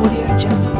Audio Jungle.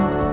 Bye.